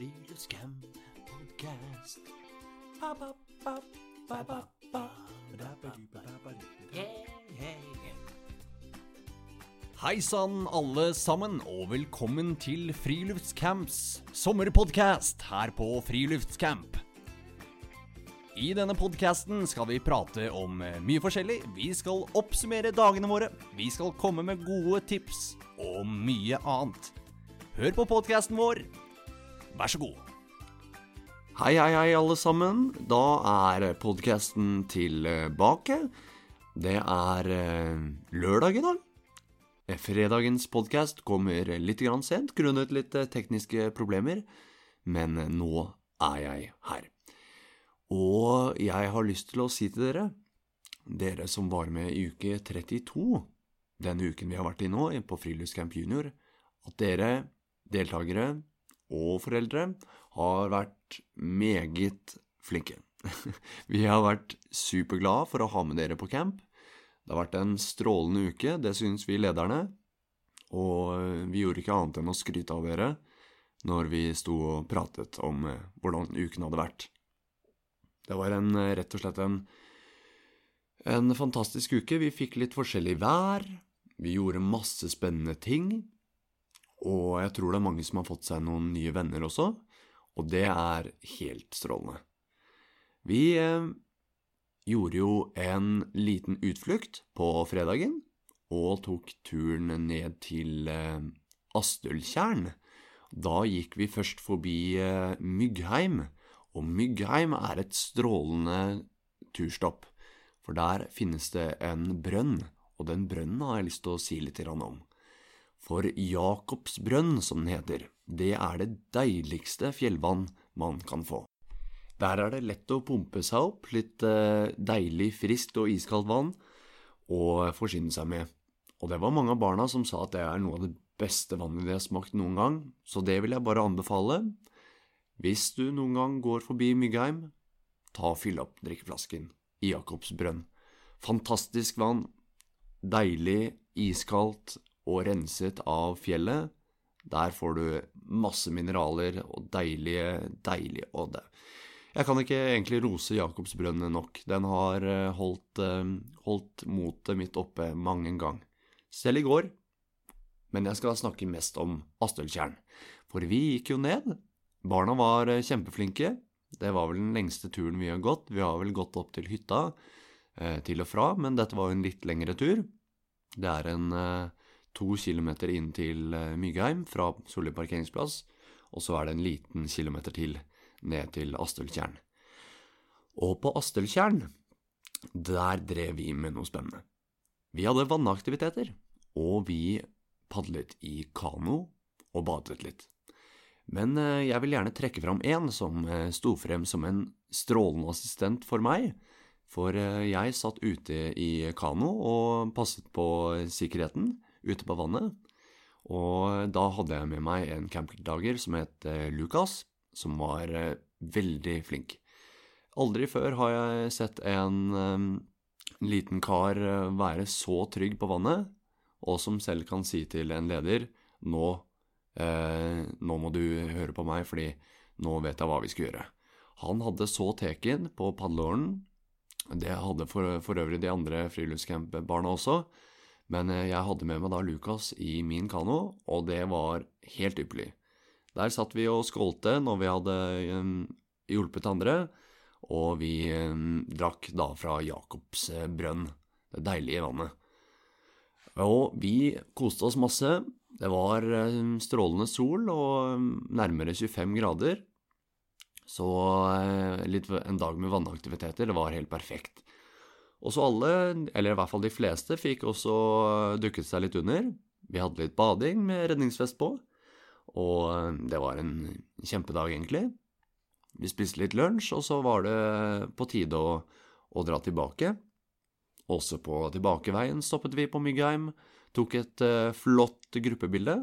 Friluftscamp podcast. Hei sann, alle sammen, og velkommen til Friluftscamps sommerpodcast her på Friluftscamp. I denne podkasten skal vi prate om eh, mye forskjellig. Vi skal oppsummere dagene våre. Vi skal komme med gode tips og mye annet. Hør på podkasten vår. Vær så god. Hei, hei, hei, alle sammen. Da er podkasten tilbake. Det er eh, lørdag i dag. Fredagens podkast kommer litt grann sent grunnet litt eh, tekniske problemer, men nå er jeg her. Og jeg har lyst til å si til dere, dere som var med i uke 32, denne uken vi har vært i nå, på Friluftscamp Junior, at dere, deltakere og foreldre, har vært meget flinke. Vi har vært superglade for å ha med dere på camp. Det har vært en strålende uke, det syns vi lederne, og vi gjorde ikke annet enn å skryte av dere når vi sto og pratet om eh, hvordan uken hadde vært. Det var en, eh, rett og slett en, en fantastisk uke. Vi fikk litt forskjellig vær, vi gjorde masse spennende ting, og jeg tror det er mange som har fått seg noen nye venner også, og det er helt strålende. Vi eh, gjorde jo en liten utflukt på fredagen, og tok turen ned til eh, Astøltjern. Da gikk vi først forbi eh, Myggheim, og Myggheim er et strålende turstopp, for der finnes det en brønn, og den brønnen har jeg lyst til å si litt om. For Jakobsbrønn, som den heter, det er det deiligste fjellvann man kan få. Der er det lett å pumpe seg opp litt eh, deilig, friskt og iskaldt vann og forsyne seg med. Og det var mange av barna som sa at det er noe av det beste vannet de har smakt noen gang, så det vil jeg bare anbefale. Hvis du noen gang går forbi Myggheim, ta og fyll opp drikkeflasken i Jakobs brønn. Fantastisk vann, deilig, iskaldt og renset av fjellet. Der får du masse mineraler og deilige, deilige Og Jeg kan ikke egentlig rose Jakobsbrønnen nok. Den har eh, holdt, eh, holdt motet mitt oppe mange en gang. Selv i går. Men jeg skal snakke mest om Astøltjern. For vi gikk jo ned. Barna var eh, kjempeflinke. Det var vel den lengste turen vi har gått. Vi har vel gått opp til hytta til og fra, men dette var jo en litt lengre tur. Det er en to kilometer inn til Mygheim Myggheim fra Solli parkeringsplass, og så er det en liten kilometer til ned til Astøltjern. Og på Astøltjern, der drev vi med noe spennende. Vi hadde vannaktiviteter, og vi padlet i kano og badet litt. Men eh, jeg vil gjerne trekke fram én som eh, sto frem som en strålende assistent for meg, for eh, jeg satt ute i kano og passet på sikkerheten ute på vannet, og da hadde jeg med meg en campingdager som het Lukas, som var veldig flink. Aldri før har jeg sett en liten kar være så trygg på vannet, og som selv kan si til en leder nå eh, nå må du høre på meg, fordi nå vet jeg hva vi skal gjøre. Han hadde så teken på padleåren. Det hadde for, for øvrig de andre friluftscamp-barna også. Men eh, jeg hadde med meg da Lukas i min kano, og det var helt ypperlig. Der satt vi og skålte når vi hadde um, hjulpet andre, og vi um, drakk da fra Jakobs brønn, det deilige vannet. Og vi koste oss masse. Det var eh, strålende sol og nærmere 25 grader. Så eh, litt, en dag med vannaktiviteter, det var helt perfekt. Og så alle, eller i hvert fall de fleste, fikk også dukket seg litt under. Vi hadde litt bading med redningsvest på, og eh, det var en kjempedag, egentlig. Vi spiste litt lunsj, og så var det på tide å, å dra tilbake. Også på tilbakeveien stoppet vi på Myggheim tok et uh, flott gruppebilde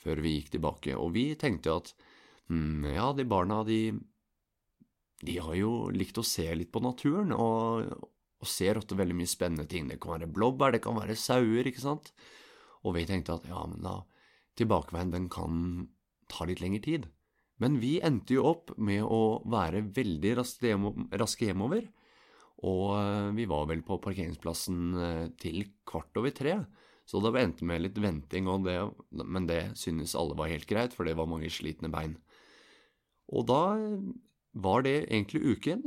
før vi gikk tilbake. Og vi tenkte at mm, ja, de barna, de, de har jo likt å se litt på naturen, og, og ser ofte veldig mye spennende ting. Det kan være blåbær, det kan være sauer, ikke sant? Og vi tenkte at ja, men da, tilbakeveien, den kan ta litt lengre tid. Men vi endte jo opp med å være veldig raske, hjemover. Og eh, vi var vel på parkeringsplassen eh, til kvart over tre. Så det endte med litt venting, det, men det synes alle var helt greit, for det var mange slitne bein. Og da var det egentlig uken.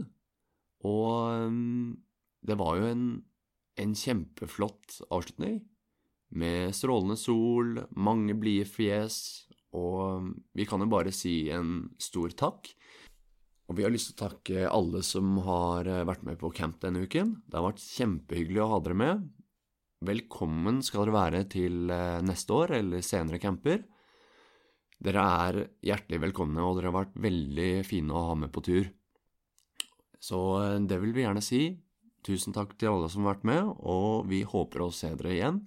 Og um, det var jo en, en kjempeflott avslutning. Med strålende sol, mange blide fjes, og vi kan jo bare si en stor takk. Og vi har lyst til å takke alle som har eh, vært med på camp denne uken. Det har vært kjempehyggelig å ha dere med. Velkommen skal dere være til eh, neste år eller senere camper. Dere er hjertelig velkomne, og dere har vært veldig fine å ha med på tur. Så eh, det vil vi gjerne si. Tusen takk til alle som har vært med, og vi håper å se dere igjen.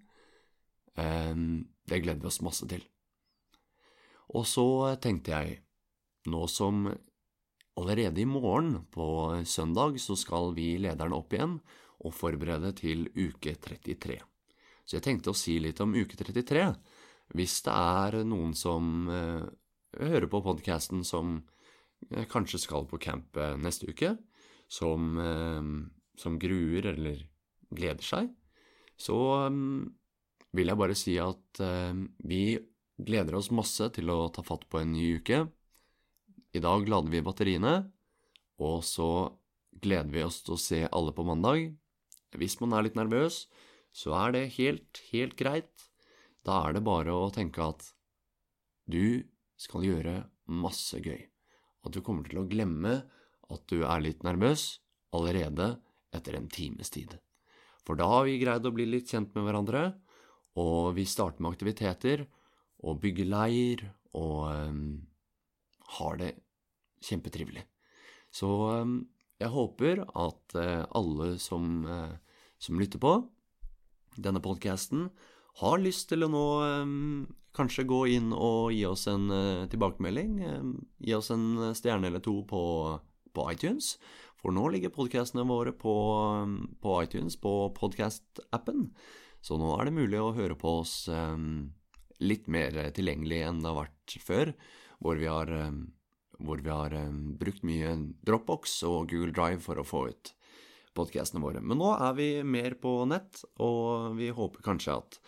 Det gleder vi oss masse til. Og så tenkte jeg, nå som allerede i morgen, på søndag, så skal vi lederne opp igjen og forberede til uke 33. Så jeg tenkte å si litt om uke 33. Hvis det er noen som eh, hører på podkasten som eh, kanskje skal på camp eh, neste uke, som, som, gruer eller gleder seg, så mm, vil jeg bare si at eh, vi Gleder oss masse til å ta fatt på en ny uke. I dag lader vi batteriene, og så gleder vi oss til å se alle på mandag. Hvis man er litt nervøs, så er det helt, helt greit. Da er det bare å tenke at du skal gjøre masse gøy. At du kommer til å glemme at du er litt nervøs allerede etter en times tid. For da har vi greid å bli litt kjent med hverandre, og vi starter med aktiviteter og bygger leir og um, har det kjempetrivelig. Så um, jeg håper at uh, alle som, uh, som, lytter på denne podkasten, har lyst til å nå um, kanskje gå inn og gi oss en uh, tilbakemelding. gi oss en stjerne eller to på, på iTunes. For nå ligger podkastene våre på, på iTunes, på podkast-appen. Så nå er det mulig å høre på oss um, litt mer tilgjengelig enn det har vært før, hvor vi har, eh, hvor vi har eh, brukt mye Dropbox og Google Drive for å få ut podkastene våre. Men nå er vi mer på nett, og vi håper kanskje at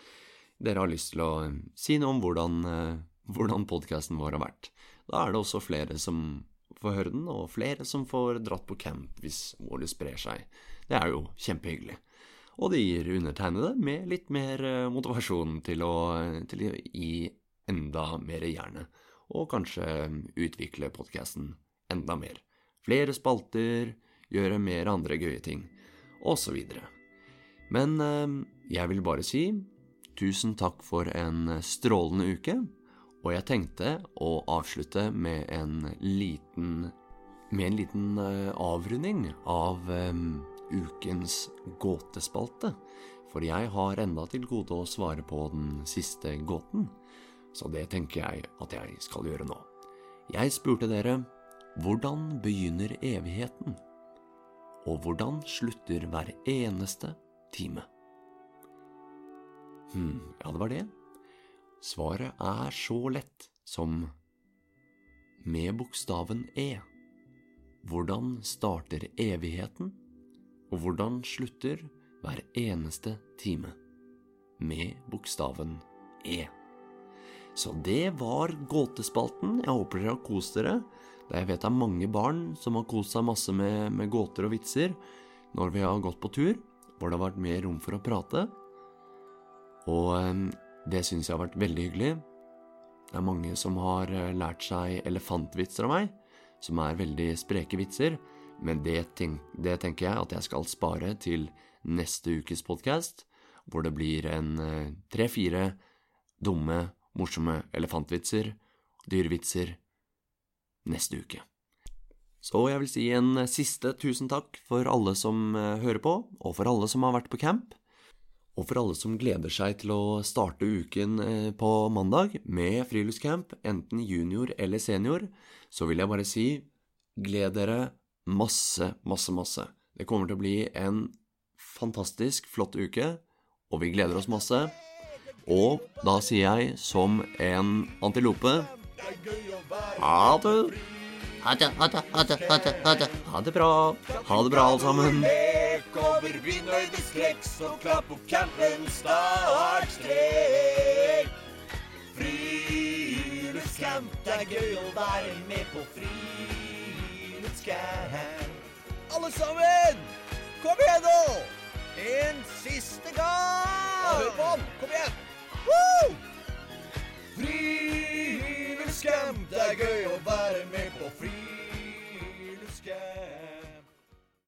dere har lyst til å eh, si noe om hvordan, hvordan podkasten vår har vært. Da er det også flere som får høre den, og flere som får dratt på camp hvis målet sprer seg. Det er jo kjempehyggelig og det gir undertegnede med litt mer eh, motivasjon til å, til å gi enda mer hjerne, og kanskje utvikle podkasten enda mer. Flere spalter, gjøre mer andre gøye ting, osv. Men eh, jeg vil bare si tusen takk for en strålende uke, og jeg tenkte å avslutte med en liten med en liten eh, avrunding av ukens gåtespalte, for jeg har enda til gode å svare på den siste gåten, så det tenker jeg at jeg skal gjøre nå. Jeg spurte dere hvordan begynner evigheten, og hvordan slutter hver eneste time? Hm, ja, det var det. Svaret er så lett som med bokstaven E. Hvordan starter evigheten? og hvordan slutter hver eneste time med bokstaven E. Så det var gåtespalten. Jeg håper dere har kost dere. Jeg vet det er mange barn som har kost seg masse med, med gåter og vitser når vi har gått på tur, hvor det har vært mer rom for å prate. Og ehm, det syns jeg har vært veldig hyggelig. Det er mange som har eh, lært seg elefantvitser av meg, som er veldig spreke vitser. Men det, tenk, det, tenker jeg at jeg skal spare til neste ukes podkast, hvor det blir en eh, tre-fire dumme, morsomme elefantvitser, dyrevitser, neste uke. Så jeg vil si en siste tusen takk for alle som eh, hører på, og for alle som har vært på camp. Og for alle som gleder seg til å starte uken eh, på mandag med friluftscamp, enten junior eller senior, så vil jeg bare si gled dere masse, masse, masse. Det kommer til å bli en fantastisk flott uke, og vi gleder oss masse. Og da sier jeg som en antilope Ha det. Ha det, ha det, ha det, ha det, ha det. Ha det bra. Ha det bra, alle sammen. Lek over vinnøydes leks og klapp opp campen, startstrek. Friluftscamp, det er gøy å være med på friluftscamp. Alle sammen, kom igjen nå! En siste gang! Hør på ham, kom igjen! Woo! friluftscamp. Det er gøy å være med på friluftscamp.